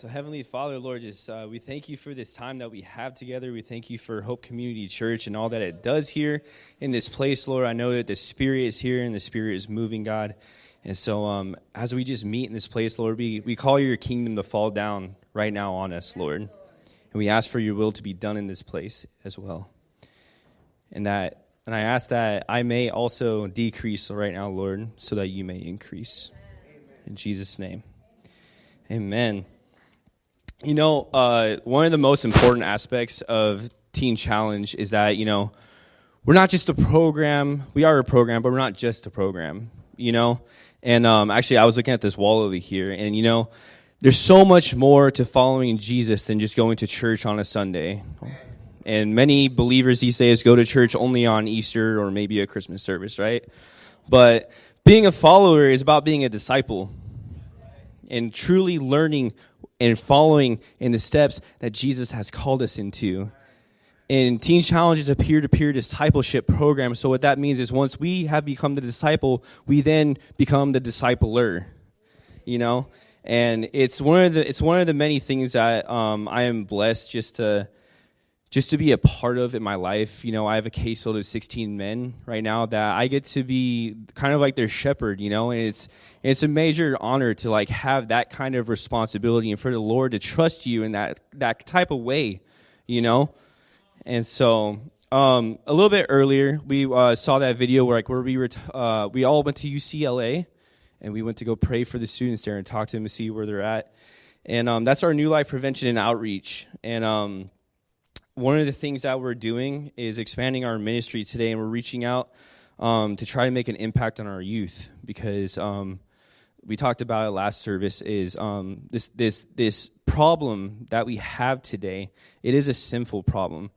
So, Heavenly Father, Lord, just uh, we thank you for this time that we have together. We thank you for Hope Community Church and all that it does here in this place, Lord. I know that the Spirit is here and the Spirit is moving, God. And so, um, as we just meet in this place, Lord, we, we call your kingdom to fall down right now on us, Lord. And we ask for your will to be done in this place as well. And that, and I ask that I may also decrease right now, Lord, so that you may increase. In Jesus' name. Amen. You know, uh, one of the most important aspects of Teen Challenge is that, you know, we're not just a program. We are a program, but we're not just a program, you know? And um, actually, I was looking at this wall over here, and, you know, there's so much more to following Jesus than just going to church on a Sunday. And many believers these days go to church only on Easter or maybe a Christmas service, right? But being a follower is about being a disciple and truly learning and following in the steps that Jesus has called us into. And Teen Challenge is a peer to peer discipleship program. So, what that means is once we have become the disciple, we then become the discipler. You know? And it's one of the it's one of the many things that um, I am blessed just to just to be a part of in my life. You know, I have a caseload of 16 men right now that I get to be kind of like their shepherd, you know, and it's it's a major honor to like have that kind of responsibility and for the Lord to trust you in that that type of way, you know. And so um, a little bit earlier, we uh, saw that video where like where we were t- uh, we all went to UCLA and we went to go pray for the students there and talk to them and see where they're at. And um, that's our new life prevention and outreach. And um, one of the things that we're doing is expanding our ministry today, and we're reaching out um, to try to make an impact on our youth because um, we talked about it last service. Is um, this this this problem that we have today? It is a sinful problem,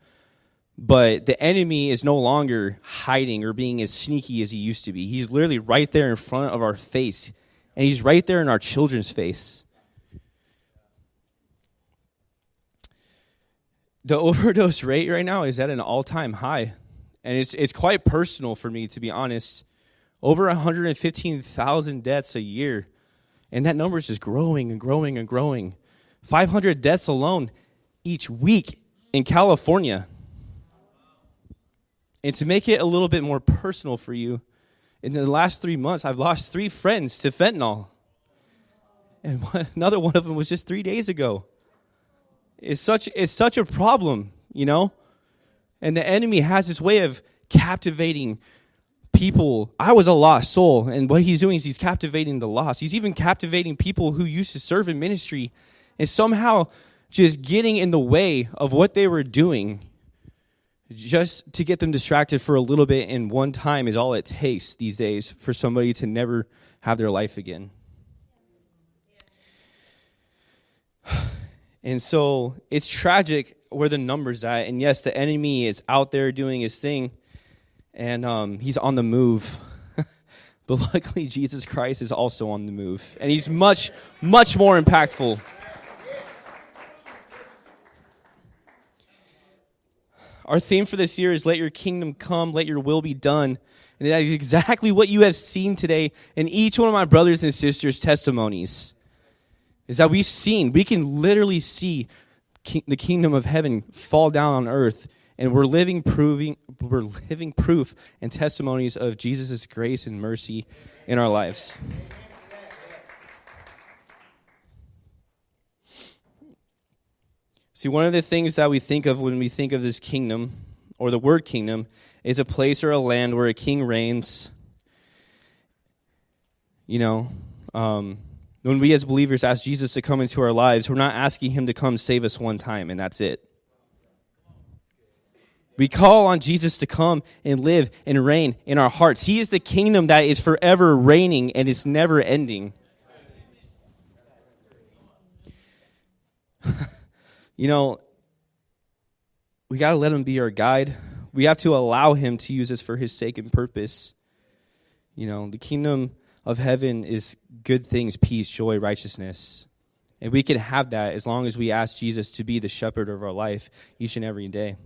but the enemy is no longer hiding or being as sneaky as he used to be. He's literally right there in front of our face, and he's right there in our children's face. The overdose rate right now is at an all-time high. And it's it's quite personal for me to be honest. Over 115,000 deaths a year. And that number is just growing and growing and growing. 500 deaths alone each week in California. And to make it a little bit more personal for you in the last 3 months I've lost 3 friends to fentanyl. And one, another one of them was just 3 days ago is such is such a problem, you know? And the enemy has this way of captivating people. I was a lost soul, and what he's doing is he's captivating the lost. He's even captivating people who used to serve in ministry and somehow just getting in the way of what they were doing just to get them distracted for a little bit and one time is all it takes these days for somebody to never have their life again. And so it's tragic where the numbers at. And yes, the enemy is out there doing his thing, and um, he's on the move. but luckily, Jesus Christ is also on the move, and he's much, much more impactful. Our theme for this year is Let Your Kingdom Come, Let Your Will Be Done. And that is exactly what you have seen today in each one of my brothers and sisters' testimonies is that we've seen, we can literally see the kingdom of heaven fall down on earth and we're living proving we're living proof and testimonies of Jesus' grace and mercy in our lives. See, one of the things that we think of when we think of this kingdom, or the word kingdom, is a place or a land where a king reigns. You know, um, when we as believers ask Jesus to come into our lives, we're not asking him to come save us one time and that's it. We call on Jesus to come and live and reign in our hearts. He is the kingdom that is forever reigning and is never ending. you know, we got to let him be our guide. We have to allow him to use us for his sake and purpose. You know, the kingdom of heaven is good things, peace, joy, righteousness. And we can have that as long as we ask Jesus to be the shepherd of our life each and every day.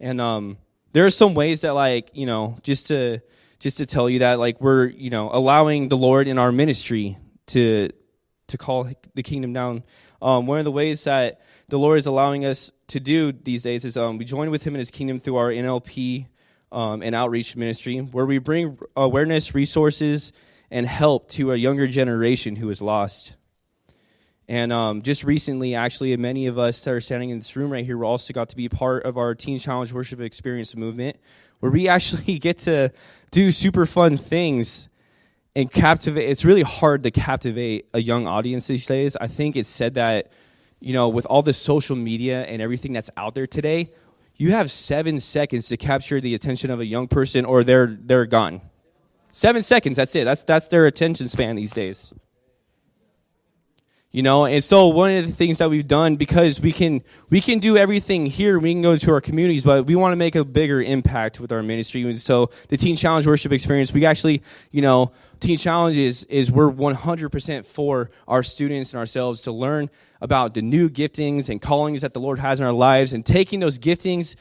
And um, there are some ways that, like, you know, just to just to tell you that, like, we're you know allowing the Lord in our ministry to to call the kingdom down. Um, one of the ways that the Lord is allowing us to do these days is um, we join with Him in His kingdom through our NLP um, and outreach ministry, where we bring awareness, resources, and help to a younger generation who is lost. And um, just recently, actually, many of us that are standing in this room right here, we also got to be part of our Teen Challenge Worship Experience movement, where we actually get to do super fun things and captivate. It's really hard to captivate a young audience these days. I think it's said that, you know, with all the social media and everything that's out there today, you have seven seconds to capture the attention of a young person, or they're they're gone. Seven seconds. That's it. That's that's their attention span these days you know and so one of the things that we've done because we can we can do everything here we can go to our communities but we want to make a bigger impact with our ministry. And so the teen challenge worship experience we actually you know teen challenge is, is we're 100% for our students and ourselves to learn about the new giftings and callings that the lord has in our lives and taking those giftings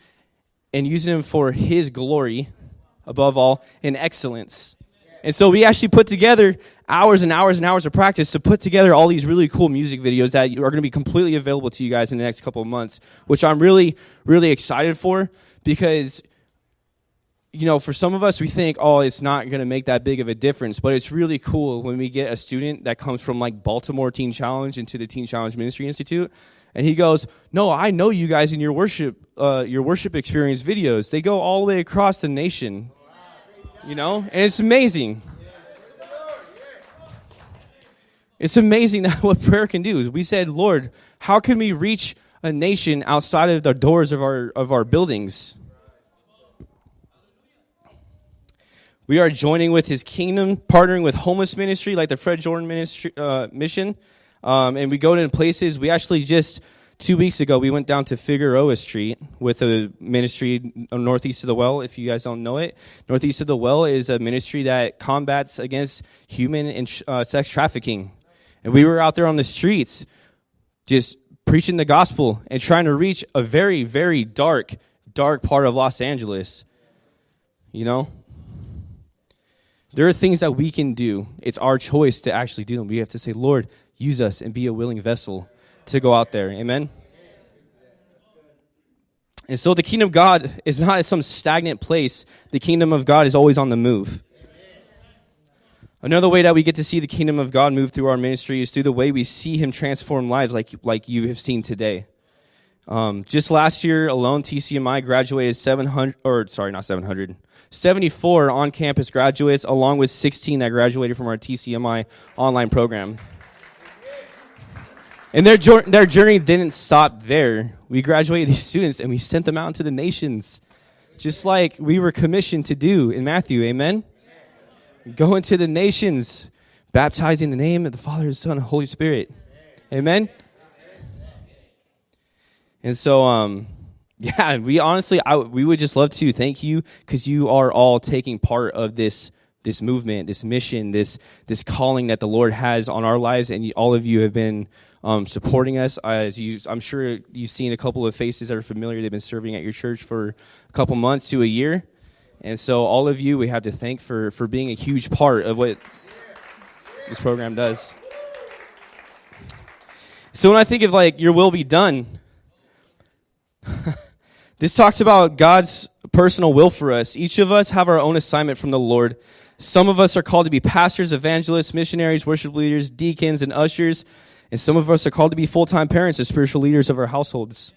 and using them for his glory above all in excellence and so we actually put together hours and hours and hours of practice to put together all these really cool music videos that are going to be completely available to you guys in the next couple of months, which I'm really, really excited for because, you know, for some of us, we think, oh, it's not going to make that big of a difference. But it's really cool when we get a student that comes from like Baltimore Teen Challenge into the Teen Challenge Ministry Institute. And he goes, "No, I know you guys in your worship, uh, your worship experience videos. They go all the way across the nation you know? And it's amazing. It's amazing that what prayer can do. Is We said, Lord, how can we reach a nation outside of the doors of our of our buildings? We are joining with His kingdom, partnering with homeless ministry like the Fred Jordan ministry uh, mission, um, and we go to places. We actually just two weeks ago, we went down to Figueroa Street with a ministry northeast of the well. If you guys don't know it, northeast of the well is a ministry that combats against human and uh, sex trafficking. And we were out there on the streets, just preaching the gospel and trying to reach a very, very dark, dark part of Los Angeles. You know, there are things that we can do. It's our choice to actually do them. We have to say, Lord, use us and be a willing vessel to go out there. Amen? And so the kingdom of God is not some stagnant place. The kingdom of God is always on the move. Another way that we get to see the kingdom of God move through our ministry is through the way we see Him transform lives, like like you have seen today. Um, just last year alone, TCMI graduated 700, or sorry, not 700, 74 on-campus graduates, along with 16 that graduated from our TCMI online program. And their, their journey didn't stop there. We graduated these students and we sent them out into the nations, just like we were commissioned to do in Matthew. Amen? Go into the nations, baptizing the name of the Father, the Son, and Holy Spirit. Amen? And so, um, yeah, we honestly, I, we would just love to thank you because you are all taking part of this this movement, this mission, this this calling that the Lord has on our lives, and all of you have been um, supporting us. As you, I'm sure you've seen a couple of faces that are familiar. They've been serving at your church for a couple months to a year, and so all of you, we have to thank for for being a huge part of what this program does. So when I think of like your will be done, this talks about God's personal will for us. Each of us have our own assignment from the Lord. Some of us are called to be pastors, evangelists, missionaries, worship leaders, deacons, and ushers. And some of us are called to be full time parents and spiritual leaders of our households.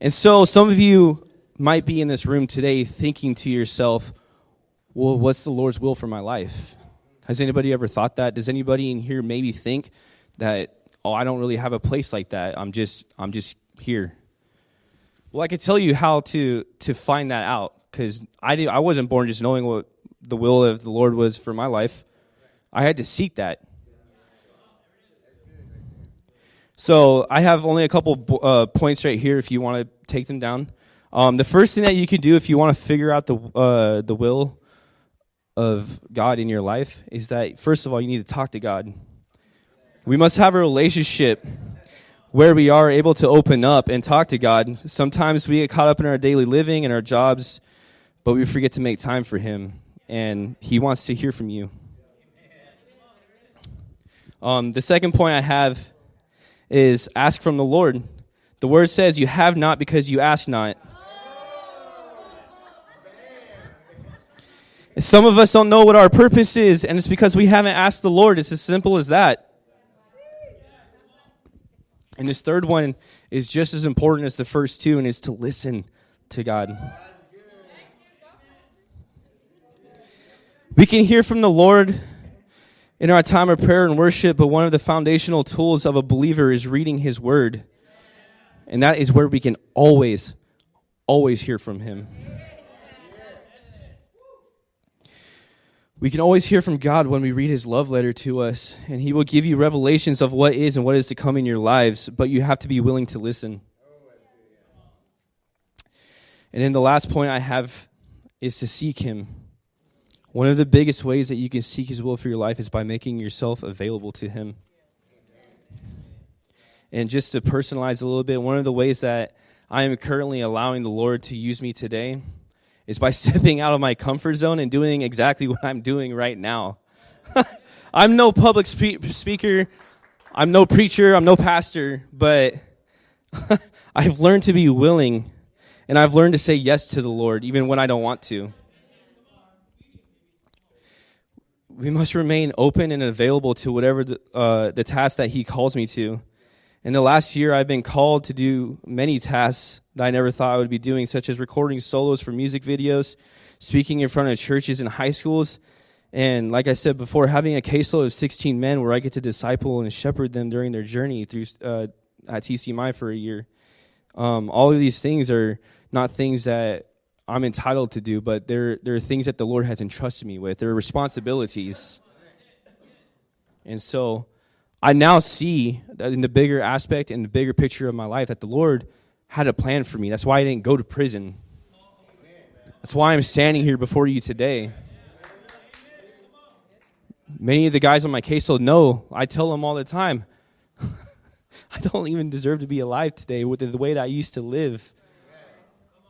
And so some of you might be in this room today thinking to yourself, well, what's the Lord's will for my life? Has anybody ever thought that? Does anybody in here maybe think that, oh, I don't really have a place like that. I'm just, I'm just here. Well, I could tell you how to to find that out because I I wasn't born just knowing what the will of the Lord was for my life. I had to seek that. So I have only a couple uh, points right here if you want to take them down. Um, the first thing that you can do if you want to figure out the uh, the will of God in your life is that first of all you need to talk to God. We must have a relationship where we are able to open up and talk to God. Sometimes we get caught up in our daily living and our jobs, but we forget to make time for Him, and He wants to hear from you. Um, the second point I have is ask from the Lord. The word says, You have not because you ask not. Some of us don't know what our purpose is, and it's because we haven't asked the Lord. It's as simple as that. And this third one is just as important as the first two, and is to listen to God. We can hear from the Lord in our time of prayer and worship, but one of the foundational tools of a believer is reading His Word. And that is where we can always, always hear from Him. We can always hear from God when we read His love letter to us, and He will give you revelations of what is and what is to come in your lives, but you have to be willing to listen. And then the last point I have is to seek Him. One of the biggest ways that you can seek His will for your life is by making yourself available to Him. And just to personalize a little bit, one of the ways that I am currently allowing the Lord to use me today is by stepping out of my comfort zone and doing exactly what I'm doing right now. I'm no public spe- speaker, I'm no preacher, I'm no pastor, but I've learned to be willing and I've learned to say yes to the Lord even when I don't want to. We must remain open and available to whatever the, uh, the task that He calls me to. In the last year, I've been called to do many tasks that I never thought I would be doing, such as recording solos for music videos, speaking in front of churches and high schools, and like I said before, having a caseload of 16 men where I get to disciple and shepherd them during their journey through uh, at TCMI for a year. Um, all of these things are not things that I'm entitled to do, but they're, they're things that the Lord has entrusted me with. There are responsibilities. And so I now see that in the bigger aspect and the bigger picture of my life that the Lord had a plan for me. That's why I didn't go to prison. That's why I'm standing here before you today. Many of the guys on my caseload know, I tell them all the time, I don't even deserve to be alive today with the way that I used to live.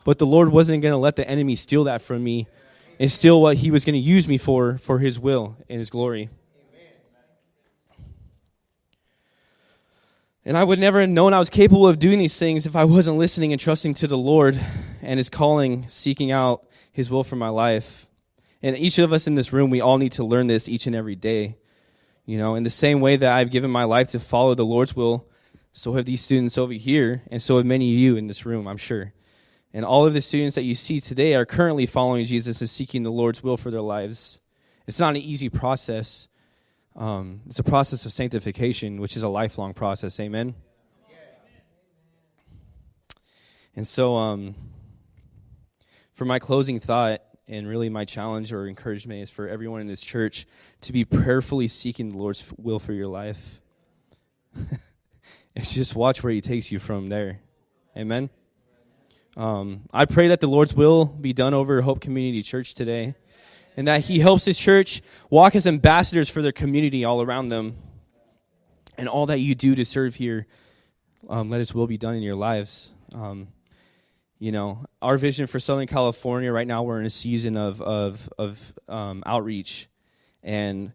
But the Lord wasn't going to let the enemy steal that from me and steal what he was going to use me for, for his will and his glory. And I would never have known I was capable of doing these things if I wasn't listening and trusting to the Lord and His calling, seeking out His will for my life. And each of us in this room, we all need to learn this each and every day. You know, in the same way that I've given my life to follow the Lord's will, so have these students over here, and so have many of you in this room, I'm sure. And all of the students that you see today are currently following Jesus and seeking the Lord's will for their lives. It's not an easy process. Um, it's a process of sanctification, which is a lifelong process. Amen. And so, um, for my closing thought, and really my challenge or encouragement is for everyone in this church to be prayerfully seeking the Lord's will for your life. and just watch where He takes you from there. Amen. Um, I pray that the Lord's will be done over Hope Community Church today and that He helps His church walk as ambassadors for their community all around them. And all that you do to serve here, um, let His will be done in your lives. Um, you know, our vision for Southern California right now, we're in a season of of of um, outreach, and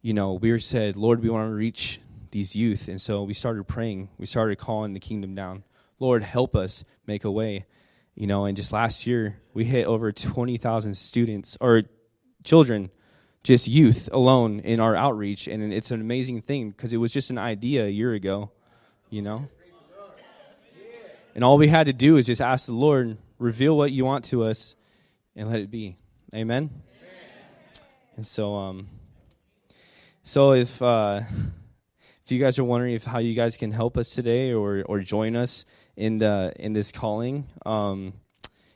you know, we said, Lord, we want to reach these youth, and so we started praying. We started calling the kingdom down. Lord, help us make a way. You know, and just last year we hit over twenty thousand students or children, just youth alone in our outreach. And it's an amazing thing because it was just an idea a year ago, you know? And all we had to do is just ask the Lord, reveal what you want to us, and let it be. Amen? Amen. And so, um, so if, uh, if you guys are wondering if how you guys can help us today or, or join us in the in this calling, um,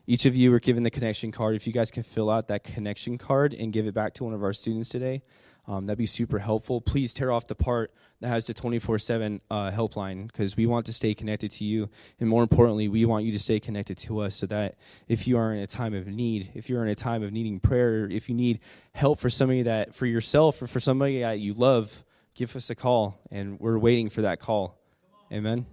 each of you were given the connection card. If you guys can fill out that connection card and give it back to one of our students today, um, that'd be super helpful. Please tear off the part that has the 24 uh, 7 helpline because we want to stay connected to you. And more importantly, we want you to stay connected to us so that if you are in a time of need, if you're in a time of needing prayer, if you need help for somebody that, for yourself or for somebody that you love, give us a call. And we're waiting for that call. Amen.